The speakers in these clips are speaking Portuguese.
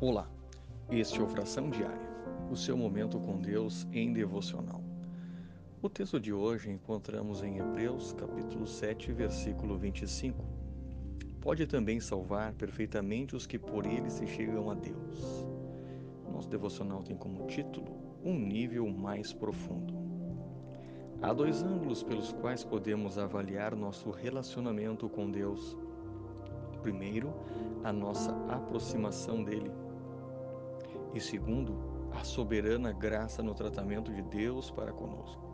Olá, este é o Fração Diária, o seu momento com Deus em devocional. O texto de hoje encontramos em Hebreus, capítulo 7, versículo 25. Pode também salvar perfeitamente os que por ele se chegam a Deus. Nosso devocional tem como título Um nível mais profundo. Há dois ângulos pelos quais podemos avaliar nosso relacionamento com Deus. Primeiro, a nossa aproximação dele e segundo, a soberana graça no tratamento de Deus para conosco.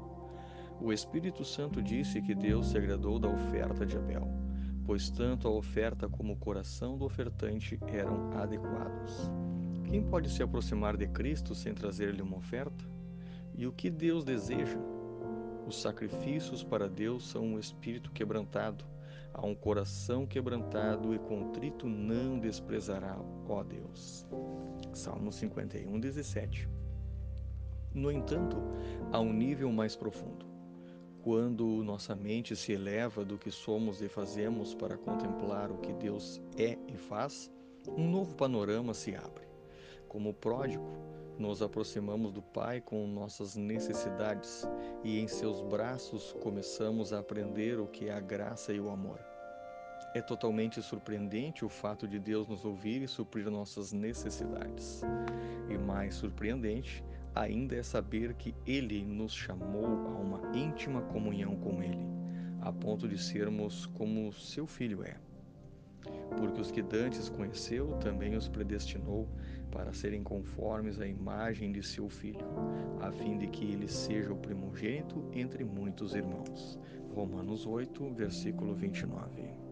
O Espírito Santo disse que Deus se agradou da oferta de Abel, pois tanto a oferta como o coração do ofertante eram adequados. Quem pode se aproximar de Cristo sem trazer-lhe uma oferta? E o que Deus deseja? Os sacrifícios para Deus são um espírito quebrantado. A um coração quebrantado e contrito não desprezará, ó Deus. Salmo 51, 17. No entanto, há um nível mais profundo. Quando nossa mente se eleva do que somos e fazemos para contemplar o que Deus é e faz, um novo panorama se abre. Como pródigo, nos aproximamos do Pai com nossas necessidades e em seus braços começamos a aprender o que é a graça e o amor. É totalmente surpreendente o fato de Deus nos ouvir e suprir nossas necessidades. E mais surpreendente ainda é saber que Ele nos chamou a uma íntima comunhão com Ele, a ponto de sermos como seu Filho é. Porque os que dantes conheceu, também os predestinou para serem conformes à imagem de seu Filho, a fim de que ele seja o primogênito entre muitos irmãos. Romanos 8, versículo 29.